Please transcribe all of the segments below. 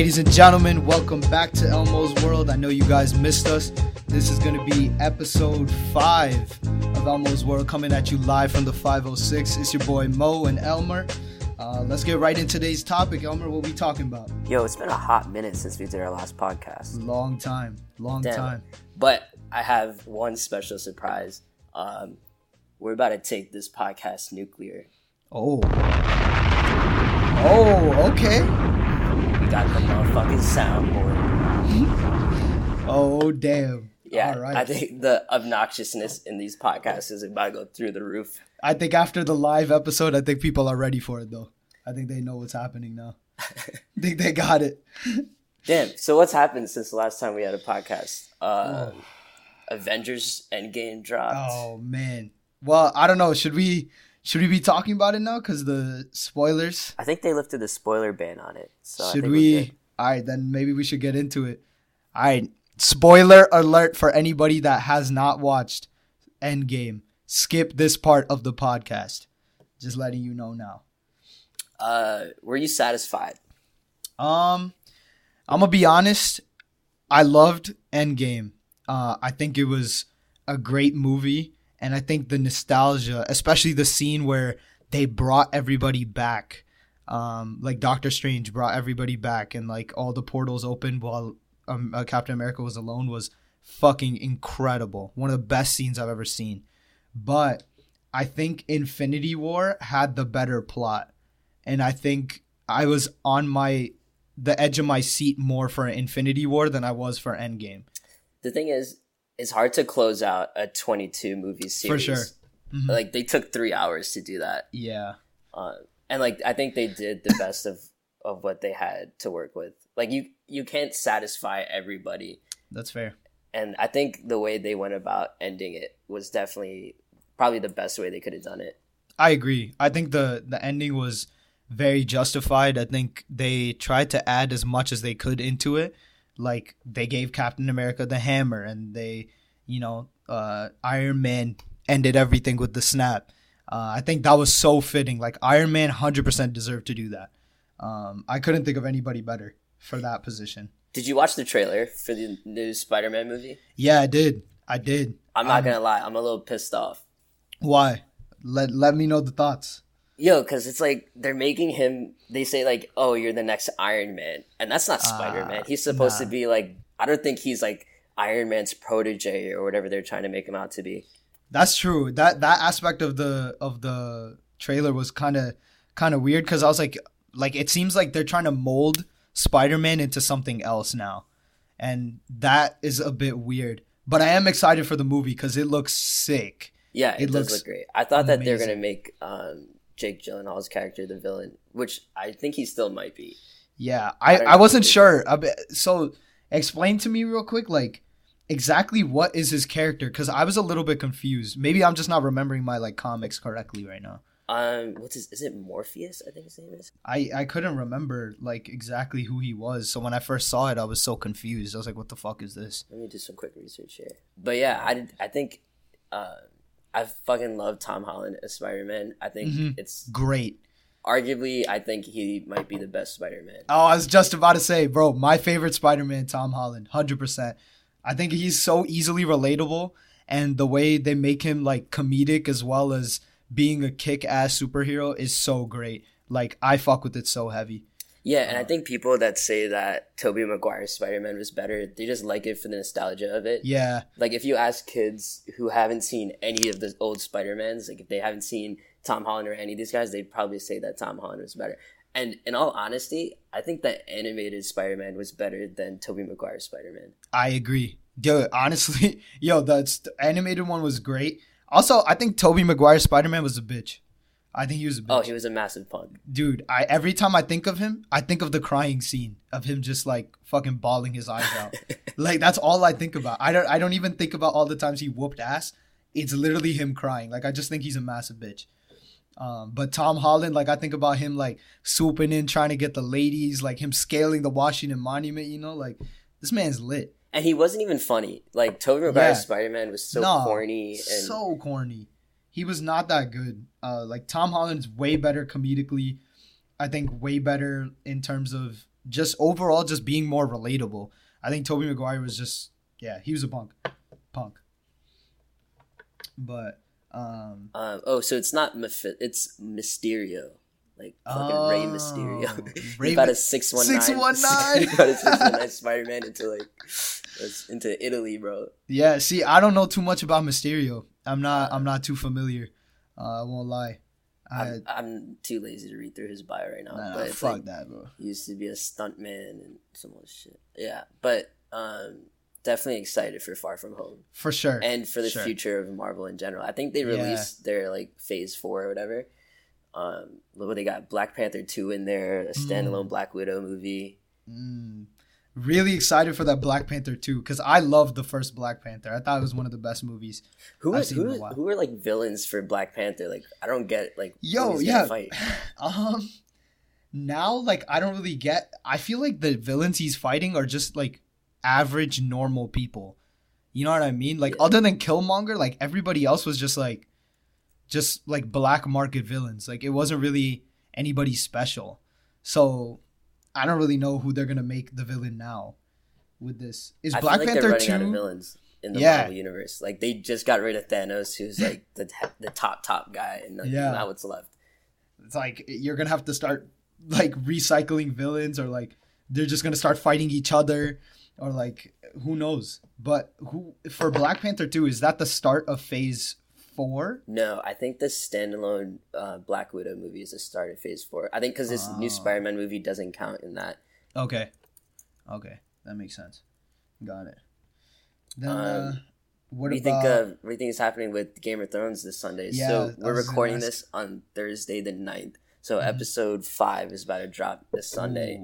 Ladies and gentlemen, welcome back to Elmo's World. I know you guys missed us. This is going to be episode five of Elmo's World, coming at you live from the 506. It's your boy Mo and Elmer. Uh, let's get right into today's topic. Elmer, what we talking about? Yo, it's been a hot minute since we did our last podcast. Long time, long Damn. time. But I have one special surprise. Um, we're about to take this podcast nuclear. Oh, oh, okay. Got the motherfucking soundboard. Oh, damn. Yeah, All right. I think the obnoxiousness in these podcasts is about to go through the roof. I think after the live episode, I think people are ready for it though. I think they know what's happening now. I think they got it. Damn. So what's happened since the last time we had a podcast? Uh, Avengers Endgame dropped. Oh man. Well, I don't know. Should we should we be talking about it now? Cause the spoilers. I think they lifted the spoiler ban on it. So should we? All right, then maybe we should get into it. All right. Spoiler alert for anybody that has not watched Endgame. Skip this part of the podcast. Just letting you know now. Uh, were you satisfied? Um, I'm gonna be honest. I loved Endgame. Uh, I think it was a great movie, and I think the nostalgia, especially the scene where they brought everybody back, um, like Doctor Strange brought everybody back, and like all the portals opened while um, uh, Captain America was alone, was fucking incredible. One of the best scenes I've ever seen. But I think Infinity War had the better plot, and I think I was on my the edge of my seat more for Infinity War than I was for Endgame. the thing is, it's hard to close out a 22 movie series. For sure. Mhm. Like they took three hours to do that, Yeah. uh, and like I think they did the best of of what they had to work with. Like you you can't satisfy everybody, That's fair. and I think the way they went about ending it was definitely probably the best way they could have done it. I agree. I think the the ending was very justified. I think they tried to add as much as they could into it. Like they gave Captain America the hammer and they, you know, uh Iron Man ended everything with the snap. Uh, I think that was so fitting. Like Iron Man 100% deserved to do that. Um, I couldn't think of anybody better for that position. Did you watch the trailer for the new Spider-Man movie? Yeah, I did. I did. I'm not Um, gonna lie, I'm a little pissed off. Why? Let let me know the thoughts. Yo, because it's like they're making him. They say like, "Oh, you're the next Iron Man," and that's not Spider Man. He's supposed to be like. I don't think he's like Iron Man's protege or whatever they're trying to make him out to be. That's true. That that aspect of the of the trailer was kind of kind of weird because I was like, like it seems like they're trying to mold Spider-Man into something else now, and that is a bit weird. But I am excited for the movie because it looks sick. Yeah, it, It does looks look great. I thought that they're gonna make um, Jake Gyllenhaal's character the villain, which I think he still might be. Yeah, I I I, wasn't sure. So explain to me real quick, like exactly what is his character? Because I was a little bit confused. Maybe I'm just not remembering my like comics correctly right now. Um, what's his? Is it Morpheus? I think his name is. I I couldn't remember like exactly who he was. So when I first saw it, I was so confused. I was like, "What the fuck is this?" Let me do some quick research here. But yeah, I did, I think uh, I fucking love Tom Holland as Spider Man. I think Mhm. it's Great. arguably I think he might be the best Spider Man. Oh, I was just about to say, bro, my favorite Spider-Man, Tom Holland, hundred percent. I think he's so easily relatable, and the way they make him like comedic as well as being a kick-ass superhero is so great. Like I fuck with it so heavy. Yeah, and I uh, think people that say that Tobey Maguire's Spider Man was better, they just like it for the nostalgia of it. Yeah, Like if you ask kids who haven't seen any of the old Spider Mans, like if they haven't seen Tom Holland or any of these guys, they'd probably say that Tom Holland was better. And in all honesty, I think that animated Spider Man was better than Tobey Maguire's Spider Man. I agree. Yo, honestly, yo, the, the animated one was great. Also, I think Tobey Maguire's Spider-Man was a bitch. I think he was a bitch. Oh, he was a massive punk. dude i every time i think of him i think of the crying scene of him just like fucking bawling his eyes out like that's all i think about i don't i don't even think about all the times he whooped ass it's literally him crying like i just think he's a massive bitch um, but Tom Holland, like I think about him like swooping in, trying to get the ladies, like him scaling the Washington Monument. You know, like this man's lit. And he wasn't even funny. Like Tobey Maguire's Yeah. Spider Man was so No, corny and so corny. He was not that good. Uh, like Tom Holland's way better comedically. I think way better in terms of just overall just being more relatable. I think Tobey Maguire was just yeah, he was a punk. Punk. But um Um, oh, so it's not Mephi- it's Mysterio, like fucking Rey Oh, Mysterio. Rey he got a six one nine. 619. He got a six one nine Spider Man into like into Italy, bro. Yeah, see, I don't know too much about Mysterio. I'm not I'm not too familiar. Uh, I won't lie. I I'm, I'm too lazy to read through his bio right now, nah, but fuck like, that, bro. he used to be a stuntman and some other shit. Yeah, but um, definitely excited for Far From Home For sure. and for the Sure. future of Marvel in general. I think they Yeah. released their like Phase Four or whatever. Um, look, they got Black Panther two in there, a standalone Black Widow movie. Mm. Really excited for that Black Panther 2 because I loved the first Black Panther. I thought it was one of the best movies. Who was who, who were like villains for Black Panther? Like I don't get like Yo, yeah. fight. Um, now like I don't really get. I feel like the villains he's fighting are just like average normal people. You know what I mean? Like Yeah. other than Killmonger, like everybody else was just like, just like black market villains. Like it wasn't really anybody special. So I don't really know who they're gonna make the villain now. With this, is I Black like Panther running out of two? villains in the Yeah. Marvel universe. Like they just got rid of Thanos, who's like the the top top guy, and like, Yeah. now what's left? It's like you're gonna have to start like recycling villains, or like they're just gonna start fighting each other, or like who knows? But who for Black Panther two is that the start of Phase Four? No, I think the standalone uh, Black Widow movie is the start of Phase Four. I think because this Oh. new Spider-Man movie doesn't count in that. Okay, okay, that makes sense. Got it. Then Um, uh, what What do you about? think of everything is happening with Game of Thrones this Sunday? Yeah, so we're recording ask. this on Thursday the 9th. So Mhm. episode five is about to drop this Sunday.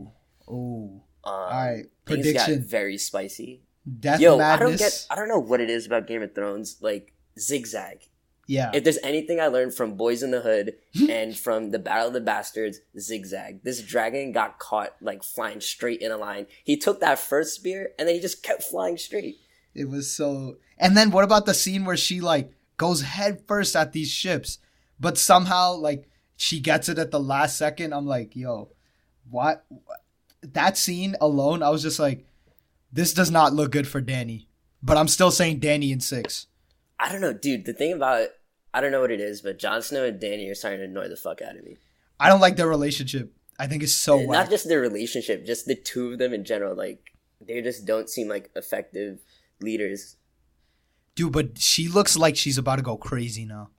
Ooh, ooh. Um, all right, things got prediction. very spicy. Death Yo, Madness. I don't get. I don't know what it is about Game of Thrones. Like zigzag. Yeah, If there's anything I learned from Boyz n the Hood and from the Battle of the Bastards, zigzag. This dragon got caught like flying straight in a line. He took that first spear and then he just kept flying straight. It was so. And then what about the scene where she like goes head first at these ships, but somehow like she gets it at the last second? I'm like, yo, what? That scene alone, I was just like, this does not look good for Dany. But I'm still saying Dany in six. I don't know, dude. The thing about I don't know what it is, but Jon Snow and Dany are starting to annoy the fuck out of me. I don't like their relationship. I think it's so Not just their relationship, just the two of them in general. Like they just don't seem like effective leaders. Dude, but she looks like she's about to go crazy now.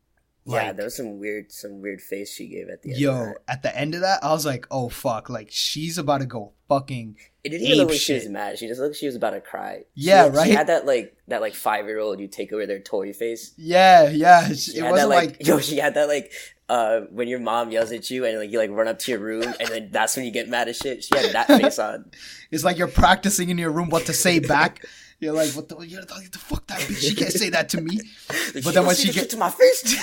yeah, Like- there was some weird, some weird face she gave at the end. of Yo, at the end of that, I was like, oh fuck, like she's about to go fucking It didn't even look like she was mad. She just looked like she was about to cry. Yeah, She right? She had that like that like five year old you take away their toy face. Yeah, yeah. It She had wasn't that, like, like yo. She had that like uh when your mom yells at you and like you like run up to your room and then that's when you get mad as shit. She had that face on. It's like you're practicing in your room what to say back. You're like, what the, you're like, the fuck that bitch? She can't say that to me. But then when she gets to my face,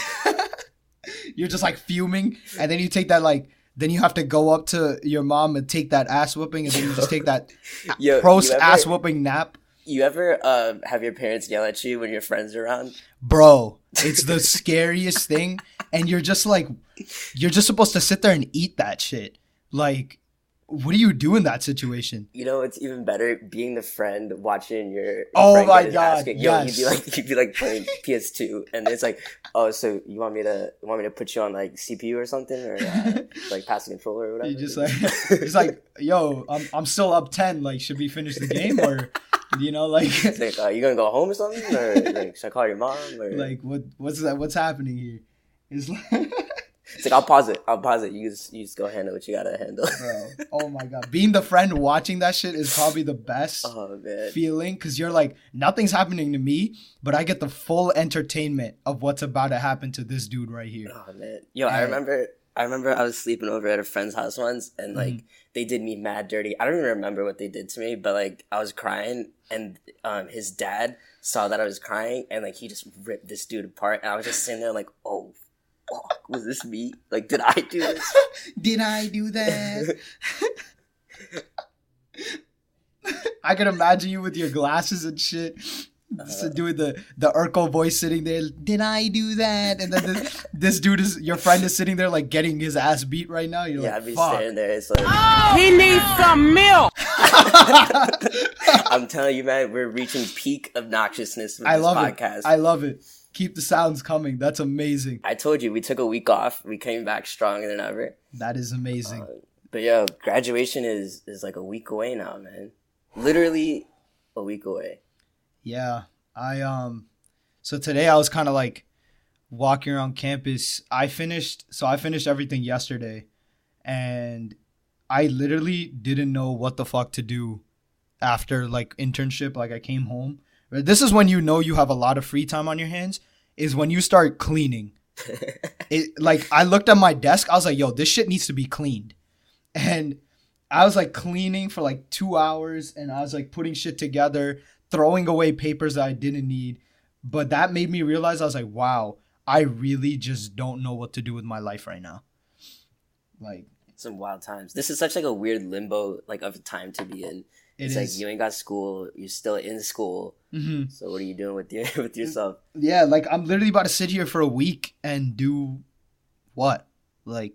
You're just like fuming, and then you take that like, then you have to go up to your mom and take that ass whooping, and then you just take that yo, you ever, ass whooping nap, You ever uh, have your parents yell at you when your friends are around? bro. It's the scariest thing, and you're just like, you're just supposed to sit there and eat that shit. Like, what do you do in that situation? You know, it's even better being the friend watching your. Oh my God, kicked. Yo, yes. you'd be like, you'd be like playing PS2, and it's like, oh, so you want me to you want me to put you on like CPU or something, or uh, like pass the controller or whatever? You just like, it's like, yo, I'm I'm still up ten. Like, should we finish the game or, you know, like, It's like, uh, you gonna go home or something, or like, should I call your mom? Or like what what's that? What's happening here? It's like, it's like, I'll pause it. I'll pause it. You just you just go handle what you gotta handle. bro. Oh my god, being the friend watching that shit is probably the best oh feeling because you're like, nothing's happening to me, but I get the full entertainment of what's about to happen to this dude right here. Oh man, yo, I remember. I remember I was sleeping over at a friend's house once, and like Mm-hmm. they did me mad dirty. I don't even remember what they did to me, but like I was crying, and um, his dad saw that I was crying, and like he just ripped this dude apart, and I was just sitting there like, oh, fuck, was this me? Like, did I do this? Did I do that? I could imagine you with your glasses and shit, So uh-huh. doing the the Urkel voice sitting there. Did I do that? And then this, this dude is your friend is sitting there like getting his ass beat right now. You're Yeah, like, I'd be fuck. standing there. It's like He needs some milk. I'm telling you, man, we're reaching peak obnoxiousness with I this love podcast. it. I love it. Keep the sounds coming. That's amazing. I told you we took a week off. We came back stronger than ever. That is amazing. But yo, graduation is is like a week away now, man. Literally a week away. Yeah. I um so today I was kind of like walking around campus. I finished so I finished everything yesterday and I literally didn't know what the fuck to do after like internship like I came home. This is when you know you have a lot of free time on your hands is when you start cleaning. it like I looked at my desk, I was like, "Yo, this shit needs to be cleaned." And I was like cleaning for like 2 hours and I was like putting shit together throwing away papers that I didn't need. But that made me realize I was like, wow, I really just don't know what to do with my life right now. Like Some wild times. This is such like a weird limbo like of time to be in. It it's is. like you ain't got school, you're still in school. Mhm. So what are you doing with your with yourself? Yeah, like I'm literally about to sit here for a week and do what? Like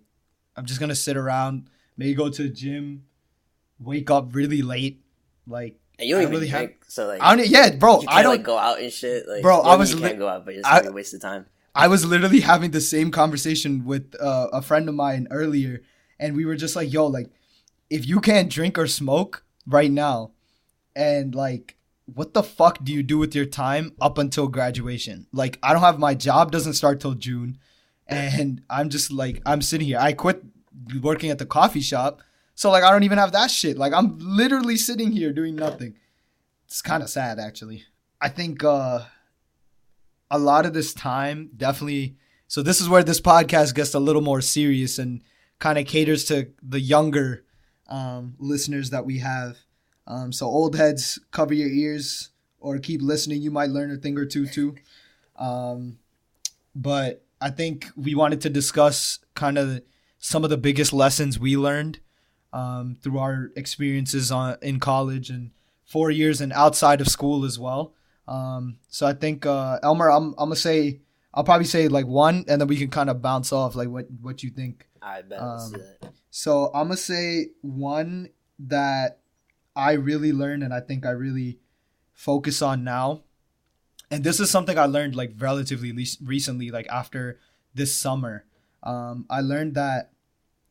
I'm just gonna sit around, maybe go to the gym, wake up really late. Like And you don't I even really have- drink, so like I don't. Yeah, bro. I don't. like go out and shit. Like Bro, I was you li- can't go out, but it's I- like a waste of time. I was literally having the same conversation with uh, a friend of mine earlier, and we were just like, "Yo, like, if you can't drink or smoke right now, and like, what the fuck do you do with your time up until graduation? Like, I don't have my job doesn't start till June, and I'm just like, I'm sitting here. I quit working at the coffee shop, so like, I don't even have that shit. Like, I'm literally sitting here doing nothing. It's kind of sad, actually. I think. uh a lot of this time definitely so this is where this podcast gets a little more serious and kind of caters to the younger um, listeners that we have. Um, so old heads cover your ears or keep listening. You might learn a thing or two too. Um, but i think we wanted to discuss kind of some of the biggest lessons we learned um, through our experiences on, in college and four years and outside of school as well. Um, so I think uh, Elmer, I'm I'm gonna say I'll probably say like one, and then we can kind of bounce off like what what you think. I bet. Um. So I'm gonna say one that I really learned, and I think I really focus on now, and this is something I learned like relatively least recently, like after this summer. Um, I learned that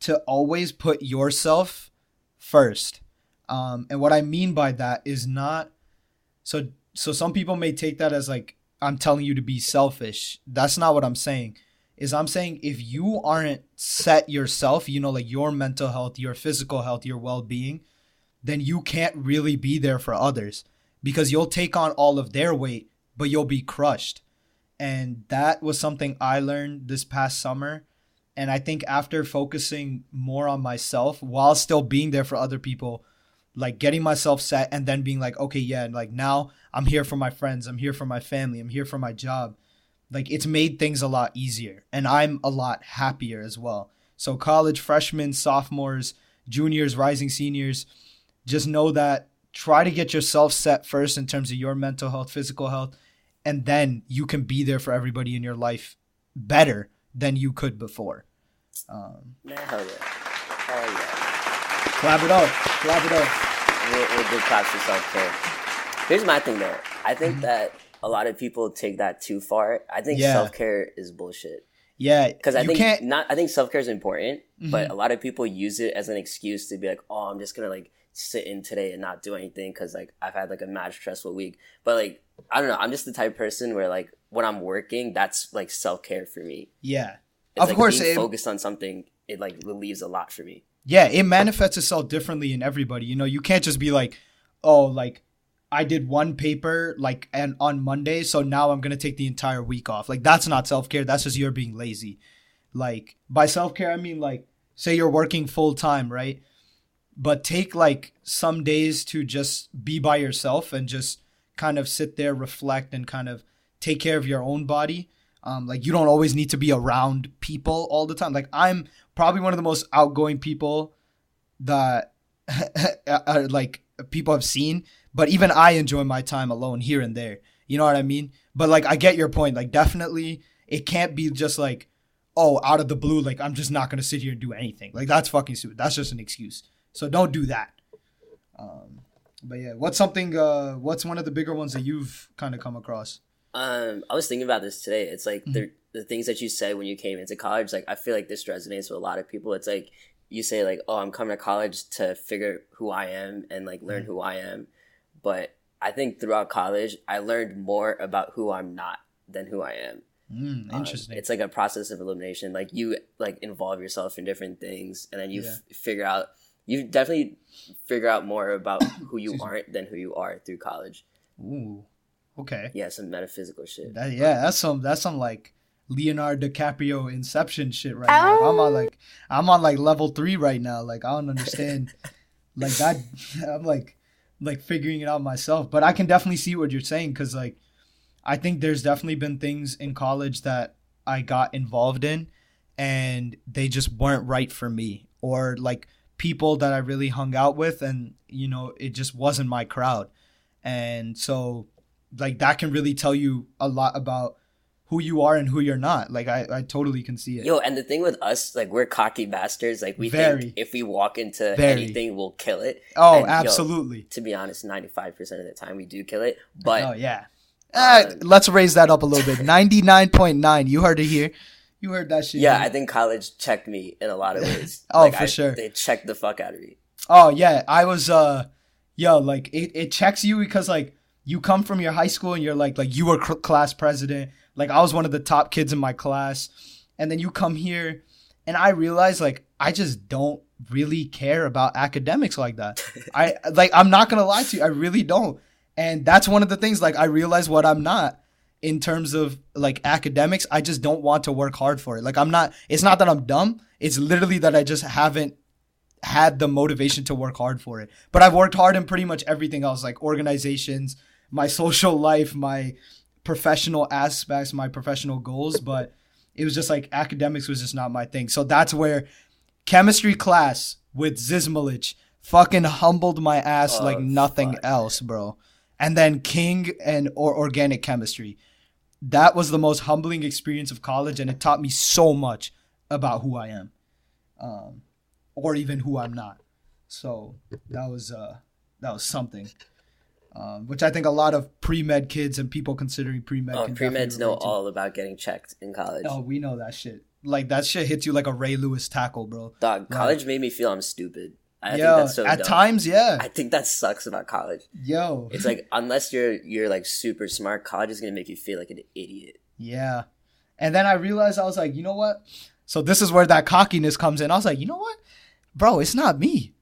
to always put yourself first, um, and what I mean by that is not so so some people may take that as like I'm telling you to be selfish. That's not what I'm saying. Is I'm saying if you aren't set yourself, you know, like your mental health, your physical health, your well-being, then you can't really be there for others because you'll take on all of their weight, but you'll be crushed. And that was something I learned this past summer. And I think after focusing more on myself while still being there for other people, like getting myself set and then being like, okay, yeah, and like now I'm here for my friends, I'm here for my family, I'm here for my job. Like it's made things a lot easier and I'm a lot happier as well. So college freshmen, sophomores, juniors, rising seniors, just know that try to get yourself set first in terms of your mental health, physical health, and then you can be there for everybody in your life better than you could before. Um, Man, hell yeah. Hell yeah. clap it up, clap it up. We'll, we'll give props to self care. Here's my thing though. I think that a lot of people take that too far. I think Yeah. self care is bullshit. Yeah, Because I think can't. Mm-hmm. not. I think self care is important, but a lot of people use it as an excuse to be like, "Oh, I'm just gonna like sit in today and not do anything because like I've had like a mad stressful week." But like I don't know. I'm just the type of person where like when I'm working, that's like self care for me. Yeah, It's of like course. being It, focused on something, it like relieves a lot for me. Yeah, it manifests itself differently in everybody. You know, you can't just be like, oh, like I did one paper like and on Monday, so now I'm gonna take the entire week off. Like that's not self care. That's just you're being lazy. Like by self care, I mean like say you're working full time, right? But take like some days to just be by yourself and just kind of sit there, reflect, and kind of take care of your own body. Um, like you don't always need to be around people all the time. Like I'm probably one of the most outgoing people that are like people have seen, but even I enjoy my time alone here and there. You know what I mean? But like I get your point. Like definitely it can't be just like, oh, out of the blue, like I'm just not gonna sit here and do anything. Like that's fucking stupid. That's just an excuse. So don't do that. Um but yeah, what's something uh what's one of the bigger ones that you've kind of come across? Um, I was thinking about this today. It's like Mm-hmm. the the things that you said when you came into college. Like I feel like this resonates with a lot of people. It's like you say like, "Oh, I'm coming to college to figure who I am and like learn Mm-hmm. who I am," but I think throughout college, I learned more about who I'm not than who I am. Mm, Um, interesting. it's like a process of elimination. Like you like involve yourself in different things, and then you Yeah. f- figure out. You definitely figure out more about who you aren't than who you are through college. Ooh. Okay. Yeah, some metaphysical shit. That, yeah, that's some that's some like Leonardo DiCaprio Inception shit right now. I'm on like oh. I'm on like level three right now. Like I don't understand like that. I'm like like figuring it out myself. But I can definitely see what you're saying because like I think there's definitely been things in college that I got involved in and they just weren't right for me or like people that I really hung out with and you know it just wasn't my crowd. And so like that can really tell you a lot about who you are and who you're not. Like I, I totally can see it. Yo, and the thing with us, like we're cocky bastards. Like we Very. think if we walk into Very. anything, we'll kill it. oh, And, yo, absolutely. to be honest, ninety five percent of the time we do kill it. But oh yeah. Uh, um, let's raise that up a little bit. Ninety nine point nine. You heard it here. You heard that shit. yeah, here. I think college checked me in a lot of ways. Oh, Like, for I- sure. They checked the fuck out of me. Oh yeah, I was uh yo, like it, it checks you because like you come from your high school and you're like like you were cl- class president. Like I was one of the top kids in my class. And then you come here and I realize like I just don't really care about academics like that. I like I'm not going to lie to you. I really don't. And that's one of the things like I realize what I'm not in terms of like academics. I just don't want to work hard for it. Like I'm not it's not that I'm dumb. It's literally that I just haven't had the motivation to work hard for it. But I've worked hard in pretty much everything else, like organizations, my social life, my professional aspects, my professional goals. But it was just like academics was just not my thing. So that's where chemistry class with Zizmalich fucking humbled my ass Oh, like nothing fuck. else, bro. And then King and or organic chemistry. That was the most humbling experience of college, and it taught me so much about who I am. Um, or even who I'm not. So that was uh that was something. Um, which I think a lot of pre med kids and people considering pre med Oh, pre meds know to. all about getting checked in college. Oh, we know that shit. Like that shit hits you like a Ray Lewis tackle, bro. Dog, college made me feel I'm stupid. I think Yo, that's so at dumb. times, yeah. I think that sucks about college. Yo, It's like unless you're you're like super smart, college is gonna make you feel like an idiot. yeah. And then I realized I was like, you know what? So this is where that cockiness comes in. I was like, you know what, bro? It's not me.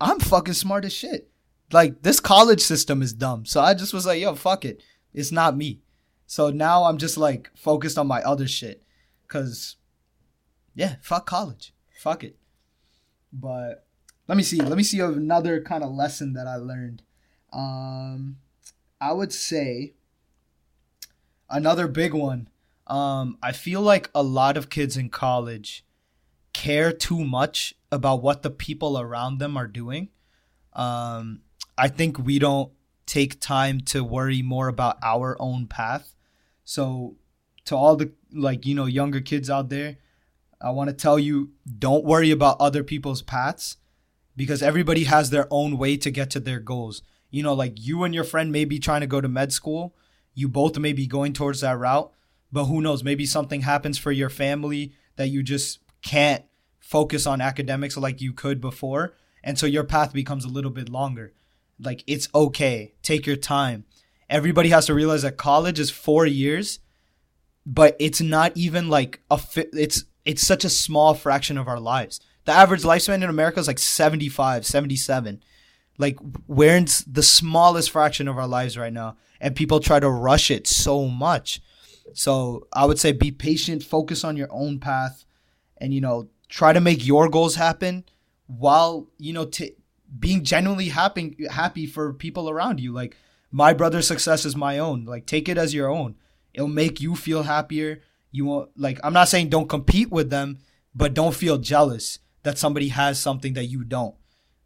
I'm fucking smart as shit. Like this college system is dumb. So I just was like, yo, fuck it. It's not me. So now I'm just like focused on my other shit. Cause yeah, fuck college. Fuck it. But let me see. Let me see another kind of lesson that I learned. Um I would say another big one. Um I feel like a lot of kids in college care too much about what the people around them are doing. Um I think we don't take time to worry more about our own path. So to all the like you know younger kids out there, I want to tell you don't worry about other people's paths because everybody has their own way to get to their goals. You know, like you and your friend may be trying to go to med school, you both may be going towards that route, but who knows, maybe something happens for your family that you just can't focus on academics like you could before, and so your path becomes a little bit longer. Like it's okay. Take your time. Everybody has to realize that college is 4 years but it's not even like a fi- it's it's such a small fraction of our lives. The average lifespan in America is like 75, 77. Like we're in the smallest fraction of our lives right now and people try to rush it so much. So, I would say be patient, focus on your own path and you know, try to make your goals happen while, you know, t- being genuinely happy happy for people around you. Like my brother's success is my own. Like take it as your own it'll make you feel happier you won't like i'm not saying don't compete with them but don't feel jealous that somebody has something that you don't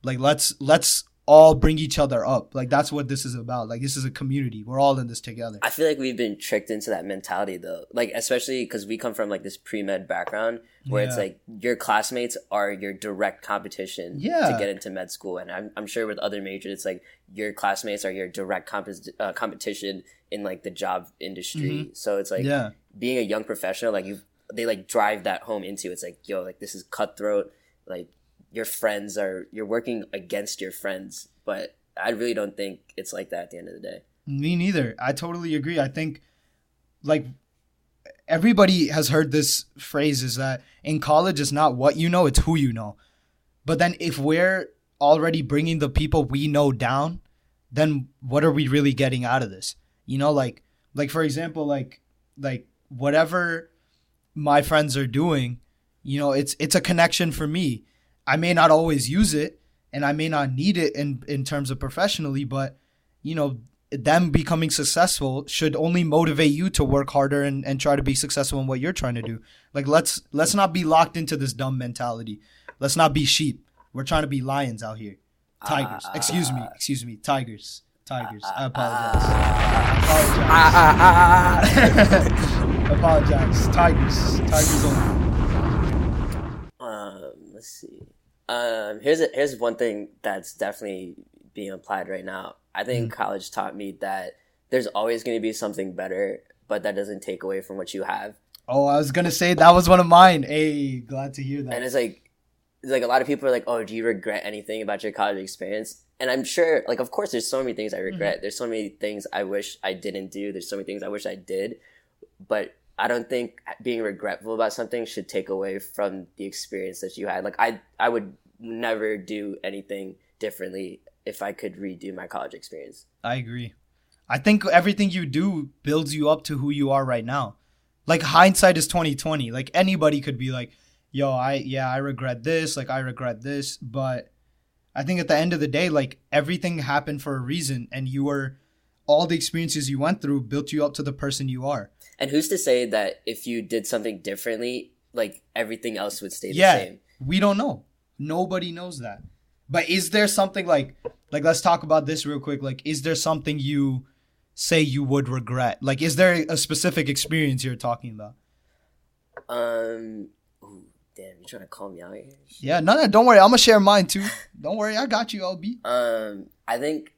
like let's let's all bring each other up. Like that's what this is about. Like this is a community. We're all in this together. I feel like we've been tricked into that mentality though. Like especially because we come from like this pre med background where it's like your classmates are your direct competition Yeah. to get into med school, and I'm I'm sure with other majors it's like your classmates are your direct comp- uh, competition in like the job industry. So it's like yeah. being a young professional, like you, they like drive that home into it's like, yo, like this is cutthroat. Like your friends are, you're working against your friends, but I really don't think it's like that at the end of the day. Me neither. I totally agree. I think like everybody has heard this phrase is that in college it's not what you know, it's who you know. But then if we're already bringing the people we know down, then what are we really getting out of this? You know, like like for example, like like whatever my friends are doing, you know, it's it's a connection for me. I may not always use it and I may not need it in in terms of professionally, but you know, them becoming successful should only motivate you to work harder and, and try to be successful in what you're trying to do. Like let's let's not be locked into this dumb mentality. Let's not be sheep. We're trying to be lions out here. Tigers. Ah. excuse me. Excuse me. Tigers. Tigers. Ah. I apologize. I apologize. apologize. Tigers. Tigers only. Um, let's see. Um, here's a, here's one thing that's definitely being applied right now. I think college taught me that there's always going to be something better, but that doesn't take away from what you have. Oh, I was gonna say that was one of mine. Hey, glad to hear that. and it's like it's like a lot of people are like oh do you regret anything about your college experience and i'm sure like of course there's so many things i regret there's so many things i wish i didn't do there's so many things i wish i did but i don't think being regretful about something should take away from the experience that you had like i i would never do anything differently if i could redo my college experience I agree. I think everything you do builds you up to who you are right now. Like hindsight is twenty twenty. Like anybody could be like, "Yo, I yeah, I regret this. Like I regret this." But I think at the end of the day, like everything happened for a reason, and you were all the experiences you went through built you up to the person you are. and who's to say that if you did something differently like everything else would stay the yeah, same we don't know. Nobody knows that. But is there something like like let's talk about this real quick. Like, is there something you say you would regret? Like, is there a specific experience you're talking about? um ooh, damn you're trying to call me out here Yeah, no, no, don't worry. I'm gonna share mine too. Don't worry, I got you, LB. Um, I think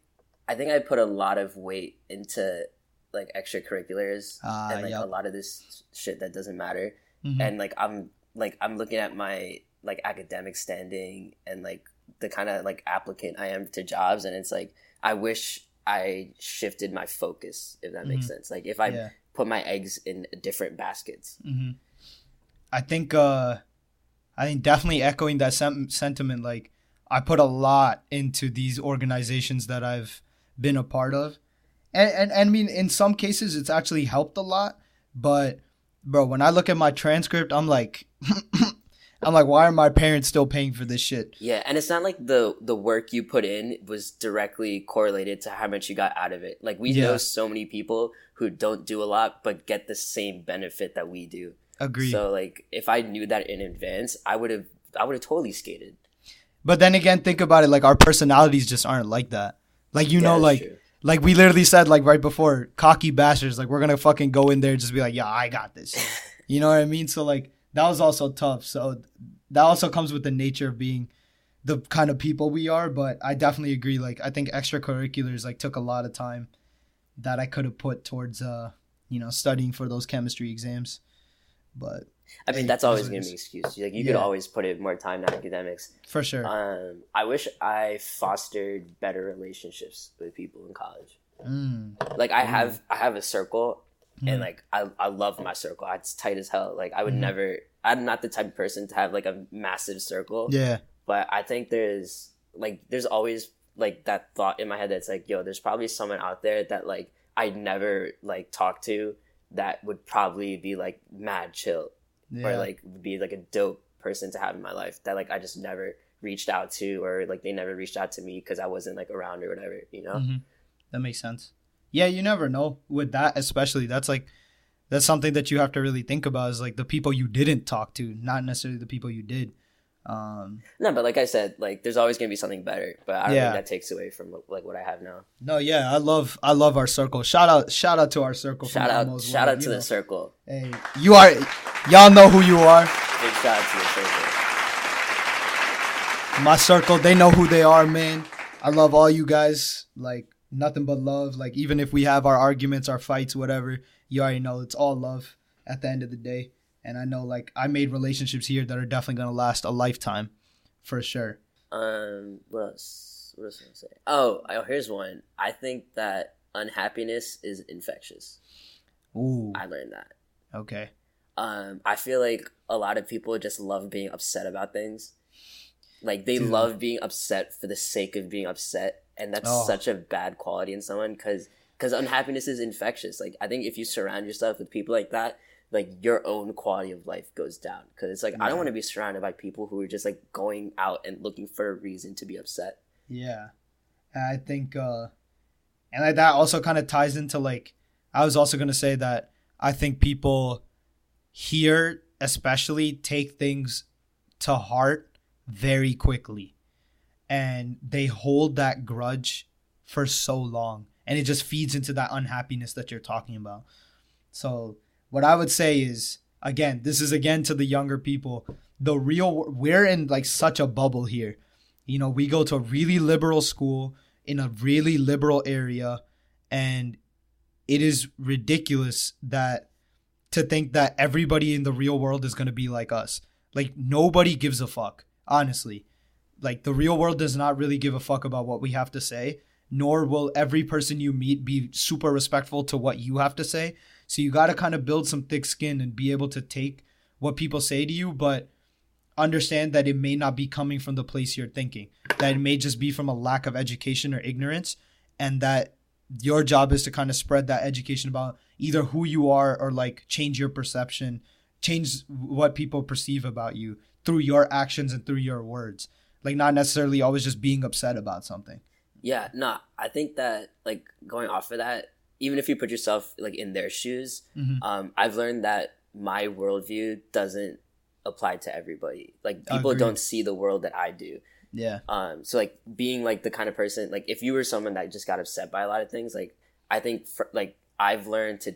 I think I put a lot of weight into like extracurriculars Ah, and like yep. a lot of this shit that doesn't matter. Mhm. And like I'm like I'm looking at my like academic standing and like the kind of like applicant I am to jobs, and it's like I wish I shifted my focus, if that makes sense. Like if I Mm-hmm. Yeah. put my eggs in different baskets. hmm I think uh I think definitely echoing that sem- sentiment like I put a lot into these organizations that I've been a part of. And, and and I mean in some cases it's actually helped a lot, but bro, when I look at my transcript, I'm like I'm like why are my parents still paying for this shit? Yeah, and it's not like the the work you put in was directly correlated to how much you got out of it. Like we Yeah. know so many people who don't do a lot but get the same benefit that we do. Agree. So like if I knew that in advance, I would have I would have totally skated. But then again, think about it. Like our personalities just aren't like that. Like you Yeah, know, like true. like we literally said like right before, cocky bastards. Like we're gonna fucking go in there and just be like, yeah, I got this. you know what I mean? So like that was also tough. So that also comes with the nature of being the kind of people we are. But I definitely agree. Like I think extracurriculars like took a lot of time that I could have put towards uh you know studying for those chemistry exams. But I mean that's always gonna be an excuse. Like you could always put it more time to academics. for sure. Um I wish I fostered better relationships with people in college. Mm. Like I have I have a circle Mhm. and like I, I love my circle. It's tight as hell. Like I would Mhm. never I'm not the type of person to have like a massive circle. Yeah. but I think there's like there's always like that thought in my head that's like, yo, there's probably someone out there that like I never like talk to that would probably be like mad chill Yeah. or like would be like a dope person to have in my life that like I just never reached out to or like they never reached out to me because I wasn't like around or whatever, you know? hmm That makes sense. Yeah, you never know with that, especially. That's like that's something that you have to really think about is like the people you didn't talk to, not necessarily the people you did. Um, No, but like I said, like there's always gonna be something better. But I don't Yeah. think that takes away from like what I have now. no, yeah, I love I love our circle. Shout out shout out to our circle. Shout out, shout out to know. the circle. Hey, you are y'all know who you are. Big shout out to the circle. my circle they know who they are man i love all you guys like nothing but love like even if we have our arguments our fights whatever you already know it's all love at the end of the day and i know like i made relationships here that are definitely going to last a lifetime for sure Um, what else? What else I gonna say? Oh, oh, here's one. I think that unhappiness is infectious. ooh I learned that. okay Um, I feel like a lot of people just love being upset about things. Like they Dude. love being upset for the sake of being upset, and that's Oh. such a bad quality in someone because because unhappiness is infectious. Like I think if you surround yourself with people like that, like your own quality of life goes down. Because it's like I don't want to be surrounded by people who are just like going out and looking for a reason to be upset. yeah. And i think uh and like that also kind of ties into like i was also going to say that i think people here especially take things to heart very quickly. And they hold that grudge for so long. And it just feeds into that unhappiness that you're talking about. So what i would say is again this is again to the younger people the real we're in like such a bubble here. You know we go to a really liberal school in a really liberal area and it is ridiculous that to think that everybody in the real world is going to be like us. Like nobody gives a fuck honestly. Like the real world does not really give a fuck about what we have to say nor will every person you meet be super respectful to what you have to say so you got to kind of build some thick skin and be able to take what people say to you but understand that it may not be coming from the place you're thinking. That it may just be from a lack of education or ignorance and that your job is to kind of spread that education about either who you are or like change your perception change what people perceive about you through your actions and through your words. Like not necessarily always just being upset about something. Yeah, no, I think that like going off of that, even if you put yourself like in their shoes, Mhm. um, I've learned that my worldview doesn't apply to everybody. Like people Agreed. don't see the world that I do. yeah Um, so like being like the kind of person like if you were someone that just got upset by a lot of things, like I think for, like I've learned to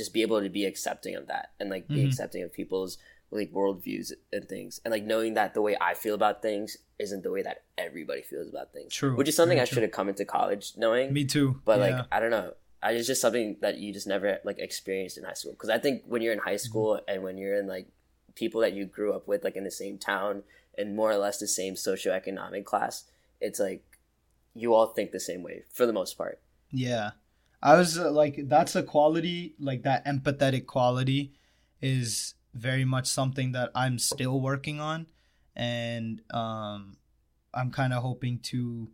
just be able to be accepting of that and like be Mhm. accepting of people's like worldviews and things, and like knowing that the way I feel about things isn't the way that everybody feels about things. True. which is something Very I should have come into college knowing. me too but yeah. like I don't know. I, it's just something that you just never like experienced in high school. Because I think when you're in high Mm-hmm. school and when you're in like people that you grew up with, like in the same town and more or less the same socioeconomic class, it's like you all think the same way for the most part. Yeah. I was uh, like, that's a quality, like that empathetic quality is very much something that I'm still working on. And um, I'm kind of hoping to,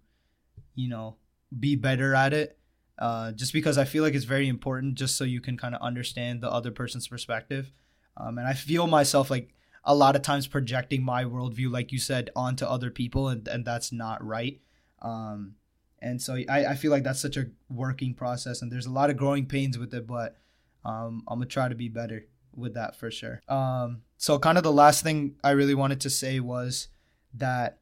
you know, be better at it. Uh, just because I feel like it's very important, just so you can kind of understand the other person's perspective. Um, and I feel myself like a lot of times projecting my worldview, like you said, onto other people, and, and that's not right. Um, and so I, I feel like that's such a working process and there's a lot of growing pains with it but um, i'm gonna try to be better with that for sure um, so kind of the last thing i really wanted to say was that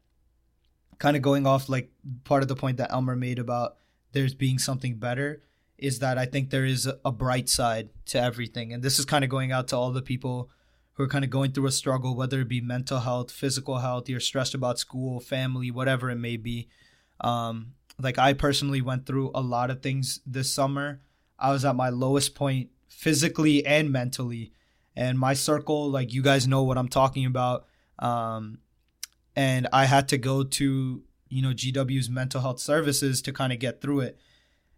kind of going off like part of the point that elmer made about there's being something better is that i think there is a, bright side to everything and this is kind of going out to all the people who are kind of going through a struggle whether it be mental health physical health you're stressed about school family whatever it may be um, like I personally went through a lot of things this summer. I was at my lowest point physically and mentally. And my circle, like you guys know what I'm talking about. Um, and I had to go to, you know, GW's mental health services to kind of get through it.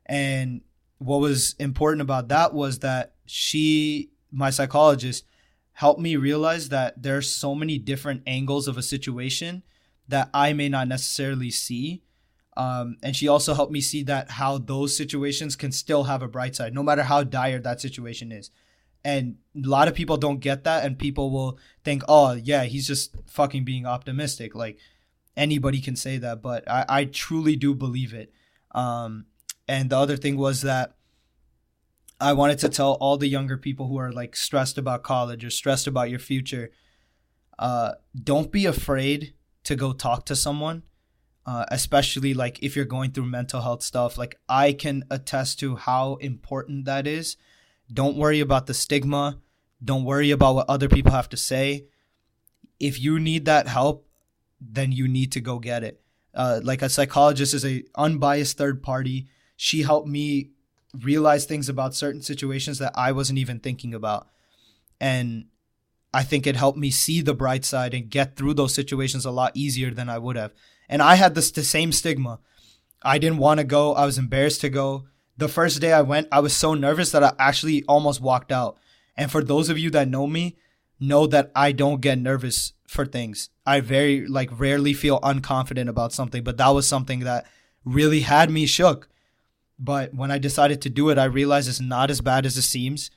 And what was important about that was that she, my psychologist, helped me realize that there's so many different angles of a situation that I may not necessarily see um, and she also helped me see that how those situations can still have a bright side, no matter how dire that situation is. And a lot of people don't get that, and people will think, "Oh, yeah, he's just fucking being optimistic." Like anybody can say that, but I, I truly do believe it. Um, and the other thing was that I wanted to tell all the younger people who are like stressed about college or stressed about your future. uh, don't be afraid to go talk to someone, uh, especially like if you're going through mental health stuff. Like I can attest to how important that is. Don't worry about the stigma. Don't worry about what other people have to say. If you need that help, then you need to go get it. Uh, like a psychologist is a unbiased third party. She helped me realize things about certain situations that I wasn't even thinking about. And I think it helped me see the bright side and get through those situations a lot easier than I would have. And I had this the same stigma. I didn't want to go. I was embarrassed to go. The first day I went, I was so nervous that I actually almost walked out. And for those of you that know me, know that I don't get nervous for things. I very like rarely feel unconfident about something, but that was something that really had me shook. But when I decided to do it, I realized it's not as bad as it seems.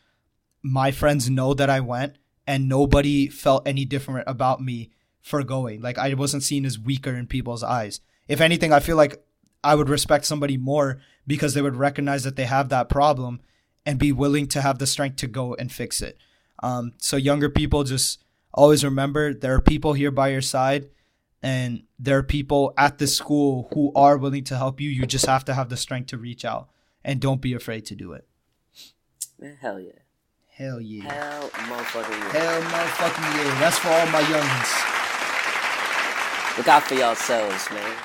My friends know that I went, and nobody felt any different about me for going. Like I wasn't seen as weaker in people's eyes. If anything, I feel like I would respect somebody more because they would recognize that they have that problem and be willing to have the strength to go and fix it. Um, so younger people just always remember there are people here by your side and there are people at the school who are willing to help you. You just have to have the strength to reach out and don't be afraid to do it. Hell yeah. Hell yeah. Hell motherfucking yeah. Hell motherfucking yeah. That's for all my youngins. Look out for yourselves, man.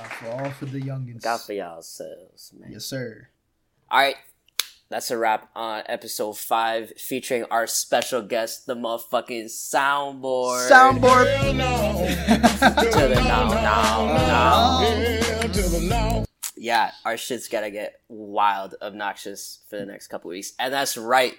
Uh, for all for the youngins. Look out for yourselves, man. Yes, sir. All right. That's a wrap on episode five, featuring our special guest, the motherfucking soundboard. Soundboard. to the. Yeah, our shit's gotta get wild, obnoxious for the next couple weeks, and that's right.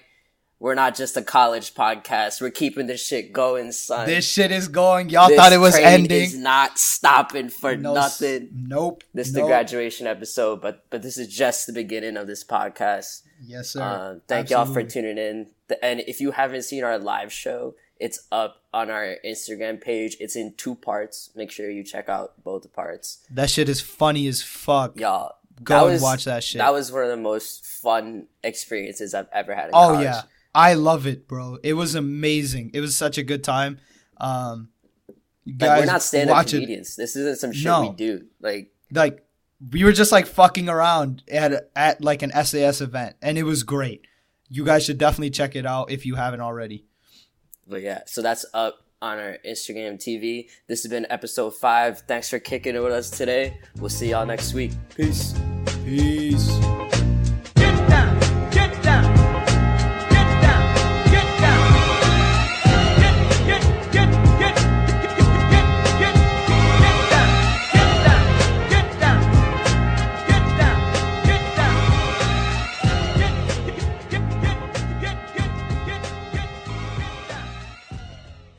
We're not just a college podcast. We're keeping this shit going, son. This shit is going. Y'all This thought it was train ending. Is not stopping for No nothing. Nope. This is nope. the graduation episode, but but this is just the beginning of this podcast. Yes, sir. Uh, thank y'all for tuning in. And if you haven't seen our live show, it's up on our Instagram page. It's in two parts. Make sure you check out both parts. That shit is funny as fuck. Y'all, Go and watch that shit. That was one of the most fun experiences I've ever had in oh college. yeah, I love it, bro. It was amazing. It was such a good time. Um, Like, guys, we're not stand-up watch it. comedians. This isn't some shit No. we do. Like, Like we were just like fucking around at at like an SAS event, and it was great. You guys should definitely check it out if you haven't already. but yeah. So that's up on our Instagram TV. This has been episode five. Thanks for kicking it with us today. We'll see y'all next week. Peace. Peace.